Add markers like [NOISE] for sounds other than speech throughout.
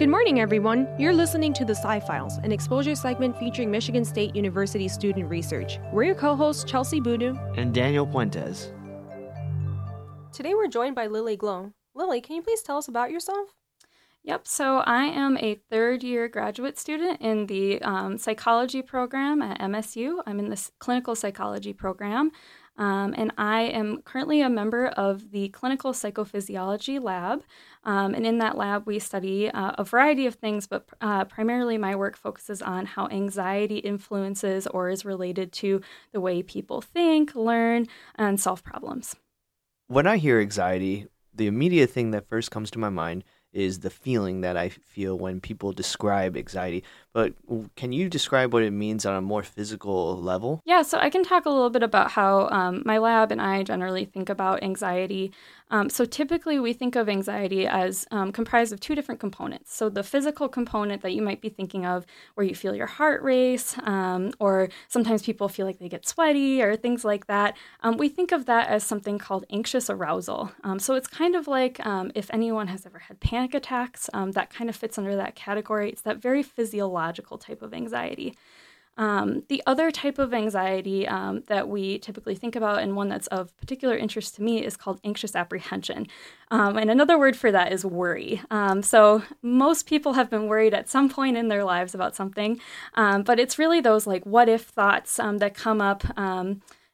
Good morning, everyone. You're listening to the Sci Files, an exposure segment featuring Michigan State University student research. We're your co hosts, Chelsie Boudou and Daniel Puentes. Today we're joined by Lili Gloe. Lili, can you please tell us about yourself? Yep, so I am a third year graduate student in the um, psychology program at MSU. I'm in the clinical psychology program. Um, and I am currently a member of the clinical psychophysiology lab. Um, and in that lab, we study uh, a variety of things, but uh, primarily my work focuses on how anxiety influences or is related to the way people think, learn, and solve problems. When I hear anxiety, the immediate thing that first comes to my mind is the feeling that I feel when people describe anxiety. But can you describe what it means on a more physical level? Yeah, so I can talk a little bit about how um, my lab and I generally think about anxiety. Um, so typically, we think of anxiety as um, comprised of two different components. So the physical component that you might be thinking of, where you feel your heart race, um, or sometimes people feel like they get sweaty or things like that. Um, we think of that as something called anxious arousal. Um, so it's kind of like if anyone has ever had panic attacks, that kind of fits under that category. It's that very physiological type of anxiety. Um, the other type of anxiety um, that we typically think about, and one that's of particular interest to me, is called anxious apprehension. Um, and another word for that is worry. Um, so most people have been worried at some point in their lives about something, um, but it's really those like what if thoughts um, that come up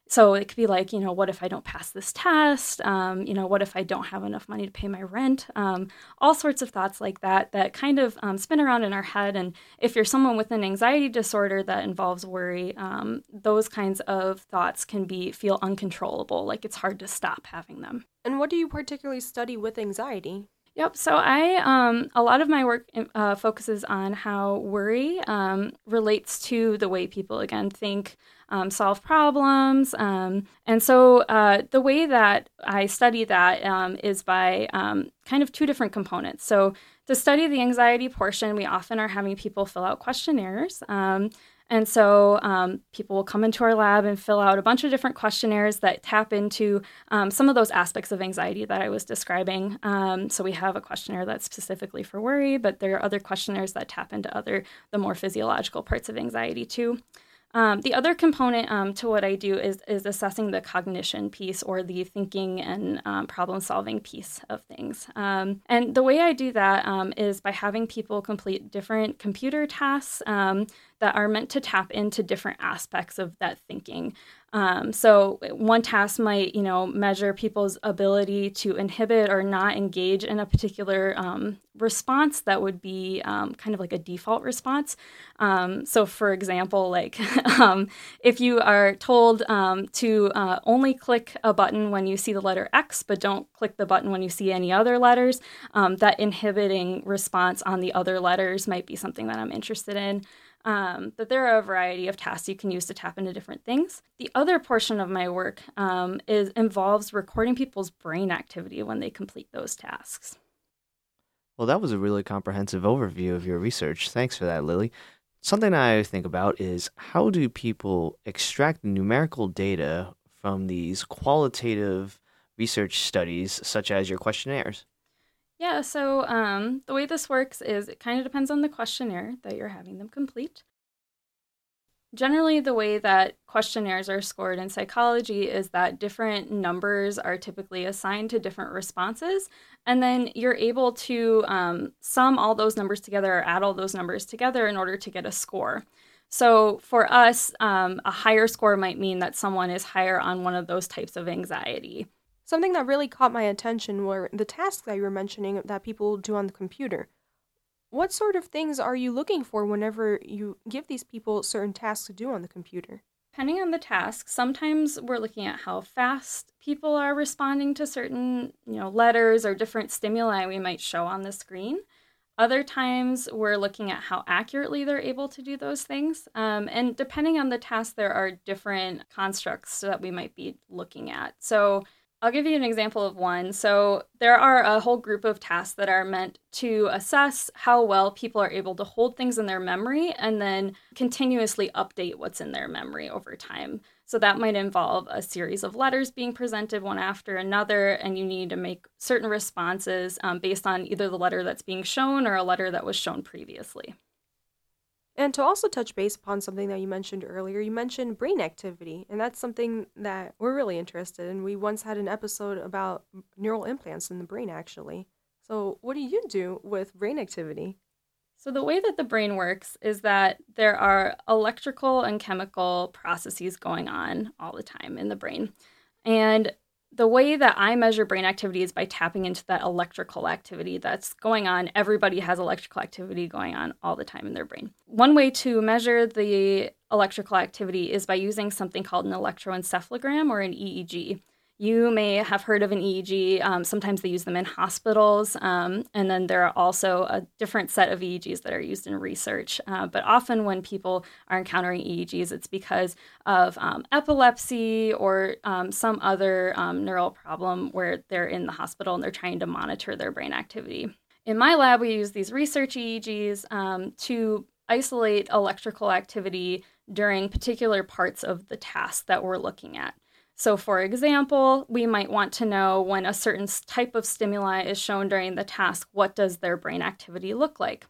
so it could be like, you know, what if I don't pass this test? Um, you know, what if I don't have enough money to pay my rent? Um, all sorts of thoughts like that that kind of um, spin around in our head. And if you're someone with an anxiety disorder that involves worry, um, those kinds of thoughts can be feel uncontrollable. Like it's hard to stop having them. And what do you particularly study with anxiety? Yep. So I, um, a lot of my work uh, focuses on how worry um, relates to the way people again think, um, solve problems, um, and so uh, the way that I study that um, is by um, kind of two different components. So to study the anxiety portion, we often are having people fill out questionnaires. And so um, people will come into our lab and fill out a bunch of different questionnaires that tap into um, some of those aspects of anxiety that I was describing. Um, so we have a questionnaire that's specifically for worry, but there are other questionnaires that tap into other the more physiological parts of anxiety too. Um, the other component um, to what I do is, is assessing the cognition piece or the thinking and um, problem solving piece of things. Um, and the way I do that um, is by having people complete different computer tasks um, that are meant to tap into different aspects of that thinking. Um, so one task might, you know, measure people's ability to inhibit or not engage in a particular um, response that would be um, kind of like a default response. Um, so, for example, like [LAUGHS] um, if you are told um, to uh, only click a button when you see the letter X, but don't click the button when you see any other letters, that inhibiting response on the other letters might be something that I'm interested in um, that there are a variety of tasks you can use to tap into different things. The other portion of my work um, is involves recording people's brain activity when they complete those tasks. Well, that was a really comprehensive overview of your research. Thanks for that, Lili. Something I think about is how do people extract numerical data from these qualitative research studies, such as your questionnaires? Yeah, so um, the way this works is it kind of depends on the questionnaire that you're having them complete. Generally, the way that questionnaires are scored in psychology is that different numbers are typically assigned to different responses, and then you're able to um, sum all those numbers together or add all those numbers together in order to get a score. So, for us, um, a higher score might mean that someone is higher on one of those types of anxiety. Something that really caught my attention were the tasks that you were mentioning that people do on the computer. What sort of things are you looking for whenever you give these people certain tasks to do on the computer? Depending on the task, sometimes we're looking at how fast people are responding to certain, you know, letters or different stimuli we might show on the screen. Other times, we're looking at how accurately they're able to do those things. Um, and depending on the task, there are different constructs that we might be looking at. So, I'll give you an example of one. So, there are a whole group of tasks that are meant to assess how well people are able to hold things in their memory and then continuously update what's in their memory over time. So that might involve a series of letters being presented one after another, and you need to make certain responses um, based on either the letter that's being shown or a letter that was shown previously. And to also touch base upon something that you mentioned earlier, you mentioned brain activity, and that's something that we're really interested in. We once had an episode about neural implants in the brain, actually. So, what do you do with brain activity? So, the way that the brain works is that there are electrical and chemical processes going on all the time in the brain. And the way that I measure brain activity is by tapping into that electrical activity that's going on. Everybody has electrical activity going on all the time in their brain. One way to measure the electrical activity is by using something called an electroencephalogram or an EEG. You may have heard of an EEG. Um, sometimes they use them in hospitals. Um, and then there are also a different set of EEGs that are used in research. Uh, but often when people are encountering EEGs, it's because of um, epilepsy or um, some other um, neural problem where they're in the hospital and they're trying to monitor their brain activity. In my lab, we use these research EEGs um, to isolate electrical activity during particular parts of the task that we're looking at. So, for example, we might want to know when a certain type of stimuli is shown during the task, what does their brain activity look like?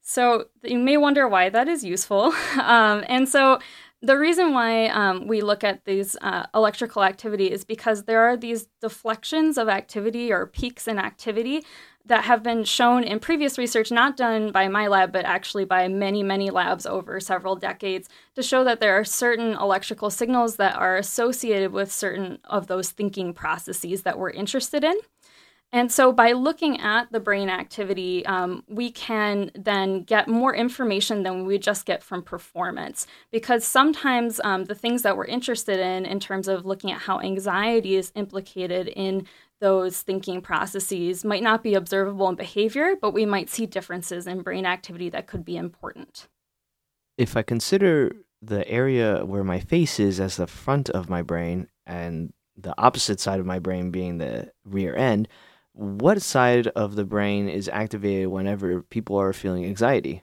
So, you may wonder why that is useful. [LAUGHS] um, and so, the reason why um, we look at these uh, electrical activity is because there are these deflections of activity or peaks in activity that have been shown in previous research, not done by my lab, but actually by many, many labs over several decades, to show that there are certain electrical signals that are associated with certain of those thinking processes that we're interested in. And so, by looking at the brain activity, um, we can then get more information than we just get from performance. Because sometimes um, the things that we're interested in, in terms of looking at how anxiety is implicated in those thinking processes might not be observable in behavior, but we might see differences in brain activity that could be important. If I consider the area where my face is as the front of my brain and the opposite side of my brain being the rear end, what side of the brain is activated whenever people are feeling anxiety?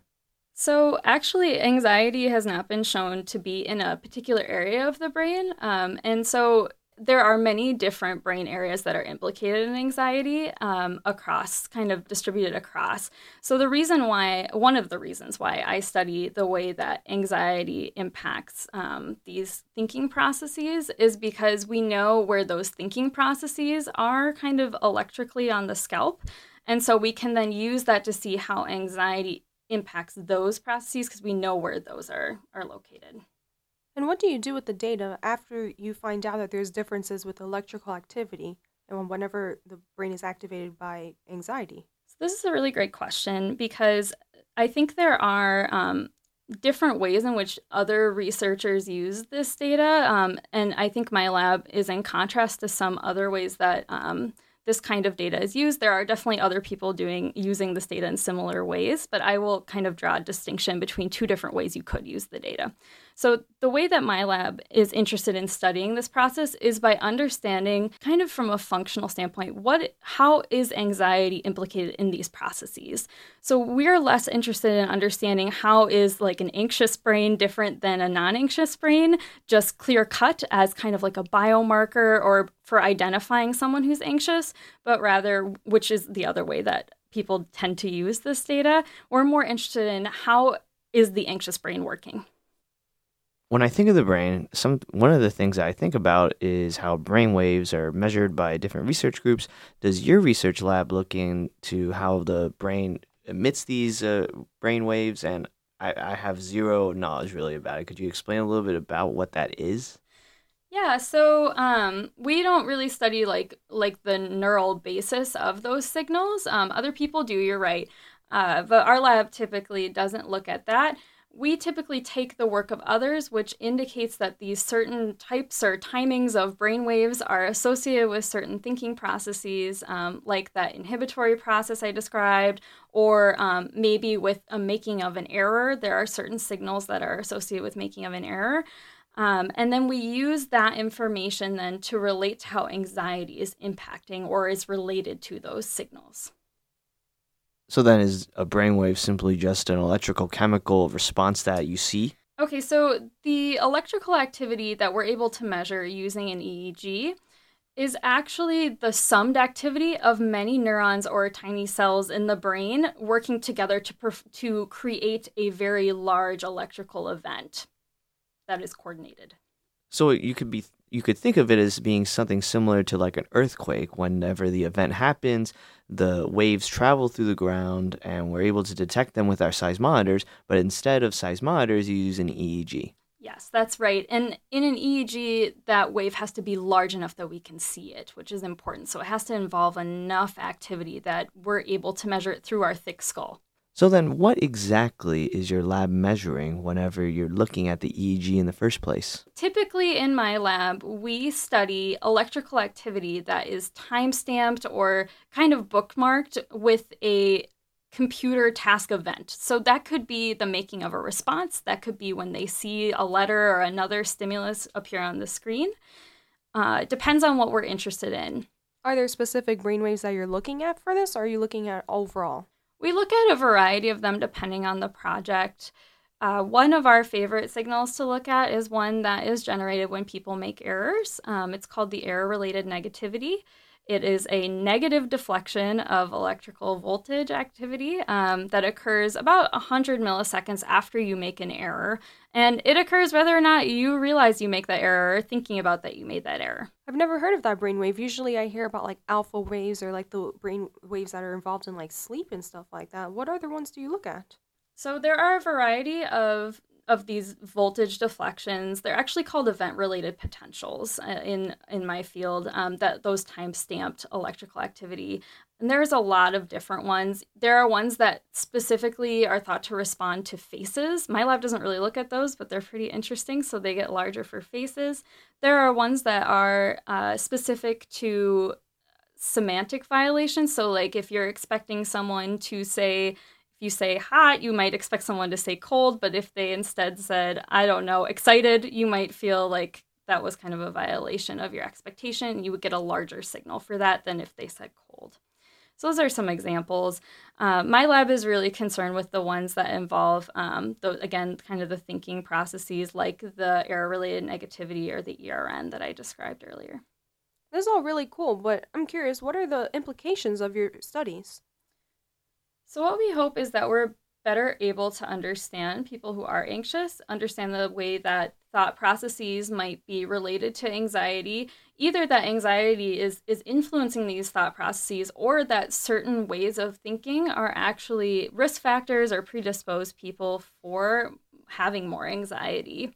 So, actually, anxiety has not been shown to be in a particular area of the brain. Um, and so, there are many different brain areas that are implicated in anxiety um, across, kind of distributed across. So, the reason why, one of the reasons why I study the way that anxiety impacts um, these thinking processes is because we know where those thinking processes are kind of electrically on the scalp. And so, we can then use that to see how anxiety impacts those processes because we know where those are, are located. And what do you do with the data after you find out that there's differences with electrical activity and whenever the brain is activated by anxiety? So this is a really great question because I think there are um, different ways in which other researchers use this data. Um, and I think my lab is in contrast to some other ways that um, this kind of data is used. There are definitely other people doing using this data in similar ways, but I will kind of draw a distinction between two different ways you could use the data. So, the way that my lab is interested in studying this process is by understanding, kind of from a functional standpoint, what how is anxiety implicated in these processes. So, we're less interested in understanding how is like an anxious brain different than a non-anxious brain, just clear cut as kind of like a biomarker or for identifying someone who's anxious, but rather which is the other way that people tend to use this data. We're more interested in how is the anxious brain working when I think of the brain, some one of the things I think about is how brain waves are measured by different research groups. Does your research lab look into how the brain emits these uh, brain waves? And I, I have zero knowledge really about it. Could you explain a little bit about what that is? Yeah, so um, we don't really study like like the neural basis of those signals. Um, other people do. You're right, uh, but our lab typically doesn't look at that we typically take the work of others, which indicates that these certain types or timings of brain waves are associated with certain thinking processes, um, like that inhibitory process I described, or um, maybe with a making of an error. There are certain signals that are associated with making of an error. Um, and then we use that information then to relate to how anxiety is impacting or is related to those signals. So then, is a brainwave simply just an electrical chemical response that you see? Okay, so the electrical activity that we're able to measure using an EEG is actually the summed activity of many neurons or tiny cells in the brain working together to, perf- to create a very large electrical event that is coordinated. So you could be you could think of it as being something similar to like an earthquake. Whenever the event happens, the waves travel through the ground and we're able to detect them with our seismometers, but instead of seismometers, you use an EEG. Yes, that's right. And in an EEG, that wave has to be large enough that we can see it, which is important. So it has to involve enough activity that we're able to measure it through our thick skull. So then, what exactly is your lab measuring whenever you're looking at the EEG in the first place? Typically, in my lab, we study electrical activity that is time stamped or kind of bookmarked with a computer task event. So that could be the making of a response, that could be when they see a letter or another stimulus appear on the screen. Uh, it depends on what we're interested in. Are there specific brainwaves that you're looking at for this, or are you looking at overall? We look at a variety of them depending on the project. Uh, one of our favorite signals to look at is one that is generated when people make errors. Um, it's called the error related negativity. It is a negative deflection of electrical voltage activity um, that occurs about 100 milliseconds after you make an error. And it occurs whether or not you realize you make that error or thinking about that you made that error. I've never heard of that brainwave. Usually I hear about like alpha waves or like the brain waves that are involved in like sleep and stuff like that. What other ones do you look at? So there are a variety of of these voltage deflections. They're actually called event-related potentials uh, in in my field. Um, that those time-stamped electrical activity, and there's a lot of different ones. There are ones that specifically are thought to respond to faces. My lab doesn't really look at those, but they're pretty interesting. So they get larger for faces. There are ones that are uh, specific to semantic violations. So like if you're expecting someone to say if you say hot, you might expect someone to say cold, but if they instead said, I don't know, excited, you might feel like that was kind of a violation of your expectation. You would get a larger signal for that than if they said cold. So those are some examples. Uh, my lab is really concerned with the ones that involve, um, the, again, kind of the thinking processes like the error-related negativity or the ERN that I described earlier. This is all really cool, but I'm curious, what are the implications of your studies? So, what we hope is that we're better able to understand people who are anxious, understand the way that thought processes might be related to anxiety, either that anxiety is is influencing these thought processes or that certain ways of thinking are actually risk factors or predispose people for having more anxiety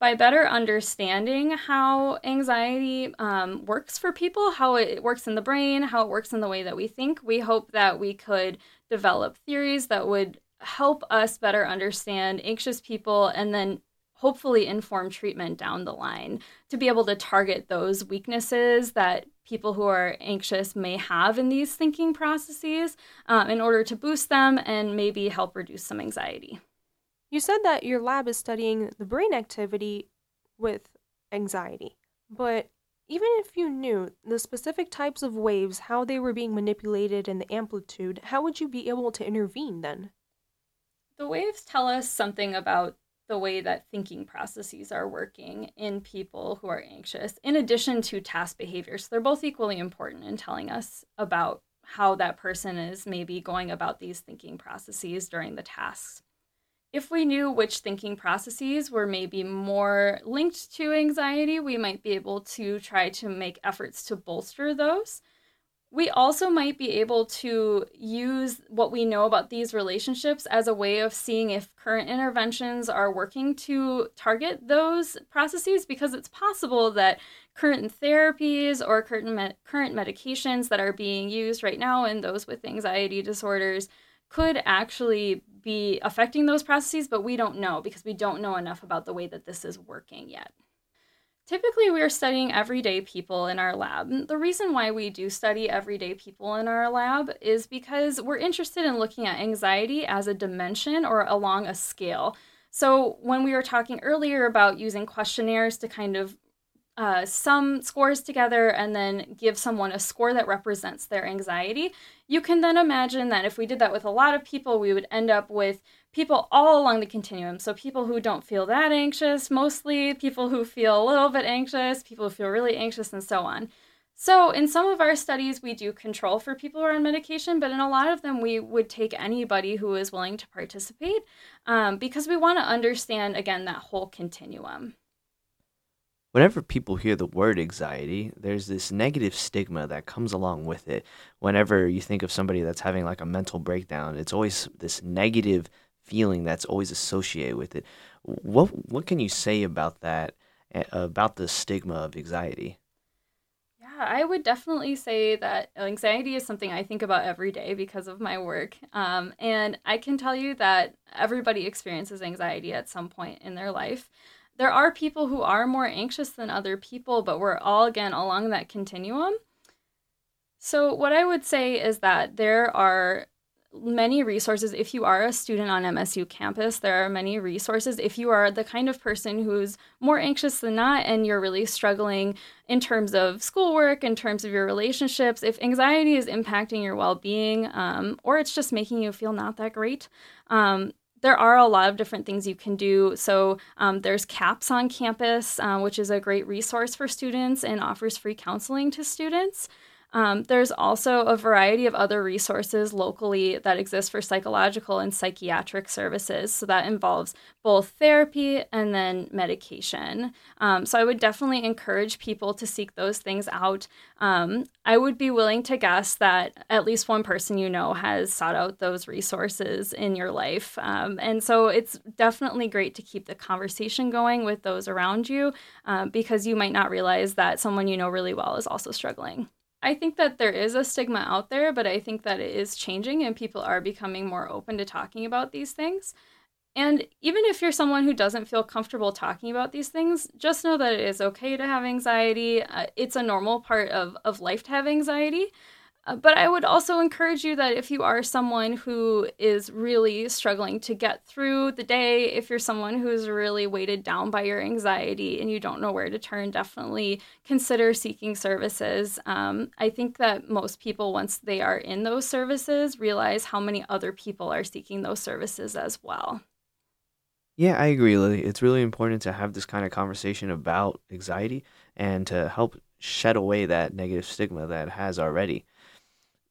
by better understanding how anxiety um, works for people, how it works in the brain, how it works in the way that we think, we hope that we could develop theories that would help us better understand anxious people and then hopefully inform treatment down the line to be able to target those weaknesses that people who are anxious may have in these thinking processes um, in order to boost them and maybe help reduce some anxiety. You said that your lab is studying the brain activity with anxiety, but even if you knew the specific types of waves, how they were being manipulated, and the amplitude, how would you be able to intervene then? The waves tell us something about the way that thinking processes are working in people who are anxious, in addition to task behaviors. They're both equally important in telling us about how that person is maybe going about these thinking processes during the tasks if we knew which thinking processes were maybe more linked to anxiety, we might be able to try to make efforts to bolster those. We also might be able to use what we know about these relationships as a way of seeing if current interventions are working to target those processes because it's possible that current therapies or current, med- current medications that are being used right now in those with anxiety disorders could actually be affecting those processes, but we don't know because we don't know enough about the way that this is working yet. Typically, we are studying everyday people in our lab. The reason why we do study everyday people in our lab is because we're interested in looking at anxiety as a dimension or along a scale. So, when we were talking earlier about using questionnaires to kind of uh, some scores together and then give someone a score that represents their anxiety, you can then imagine that if we did that with a lot of people, we would end up with people all along the continuum. So, people who don't feel that anxious, mostly people who feel a little bit anxious, people who feel really anxious, and so on. So, in some of our studies, we do control for people who are on medication, but in a lot of them, we would take anybody who is willing to participate um, because we want to understand, again, that whole continuum. Whenever people hear the word anxiety, there's this negative stigma that comes along with it. Whenever you think of somebody that's having like a mental breakdown, it's always this negative feeling that's always associated with it. What what can you say about that eh, about the stigma of anxiety? Yeah, I would definitely say that anxiety is something I think about every day because of my work. Um, and I can tell you that everybody experiences anxiety at some point in their life there are people who are more anxious than other people, but we're all, again, along that continuum. So, what I would say is that there are many resources. If you are a student on MSU campus, there are many resources. If you are the kind of person who's more anxious than not and you're really struggling in terms of schoolwork, in terms of your relationships, if anxiety is impacting your well being um, or it's just making you feel not that great, um, there are a lot of different things you can do. So um, there's CAPS on campus, uh, which is a great resource for students and offers free counseling to students. Um, there's also a variety of other resources locally that exist for psychological and psychiatric services. So that involves both therapy and then medication. Um, so I would definitely encourage people to seek those things out. Um, I would be willing to guess that at least one person you know has sought out those resources in your life. Um, and so it's definitely great to keep the conversation going with those around you uh, because you might not realize that someone you know really well is also struggling. I think that there is a stigma out there, but I think that it is changing and people are becoming more open to talking about these things. And even if you're someone who doesn't feel comfortable talking about these things, just know that it is okay to have anxiety. Uh, it's a normal part of, of life to have anxiety. Uh, but I would also encourage you that if you are someone who is really struggling to get through the day, if you're someone who's really weighted down by your anxiety and you don't know where to turn, definitely consider seeking services. Um, I think that most people, once they are in those services, realize how many other people are seeking those services as well. Yeah, I agree, Lili. It's really important to have this kind of conversation about anxiety and to help shed away that negative stigma that has already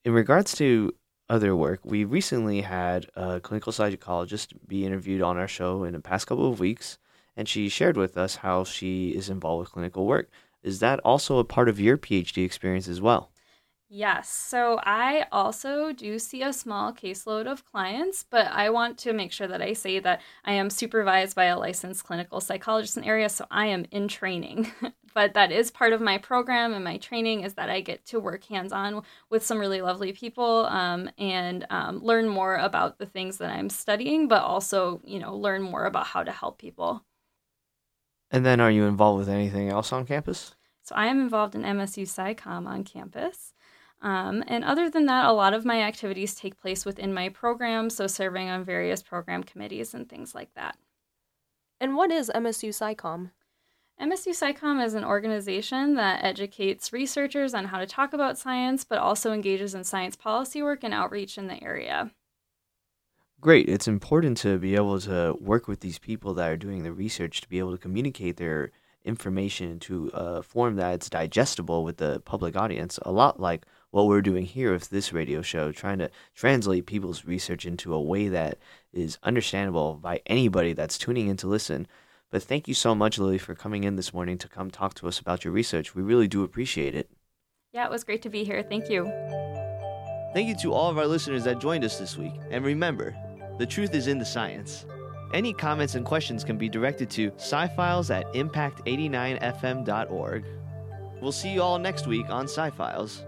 in regards to other work, we recently had a clinical psychologist be interviewed on our show in the past couple of weeks, and she shared with us how she is involved with clinical work. Is that also a part of your PhD experience as well? Yes. So I also do see a small caseload of clients, but I want to make sure that I say that I am supervised by a licensed clinical psychologist in the area, so I am in training. [LAUGHS] but that is part of my program and my training is that I get to work hands on with some really lovely people um, and um, learn more about the things that I'm studying, but also, you know, learn more about how to help people. And then are you involved with anything else on campus? So I am involved in MSU SciComm on campus. Um, and other than that, a lot of my activities take place within my program, so serving on various program committees and things like that. And what is MSU SciComm? MSU SciComm is an organization that educates researchers on how to talk about science, but also engages in science policy work and outreach in the area. Great. It's important to be able to work with these people that are doing the research to be able to communicate their information to a form that's digestible with the public audience, a lot like what we're doing here with this radio show, trying to translate people's research into a way that is understandable by anybody that's tuning in to listen. But thank you so much, Lili, for coming in this morning to come talk to us about your research. We really do appreciate it. Yeah, it was great to be here. Thank you. Thank you to all of our listeners that joined us this week. And remember, the truth is in the science. Any comments and questions can be directed to scifiles at impact89fm.org. We'll see you all next week on Sci-Files.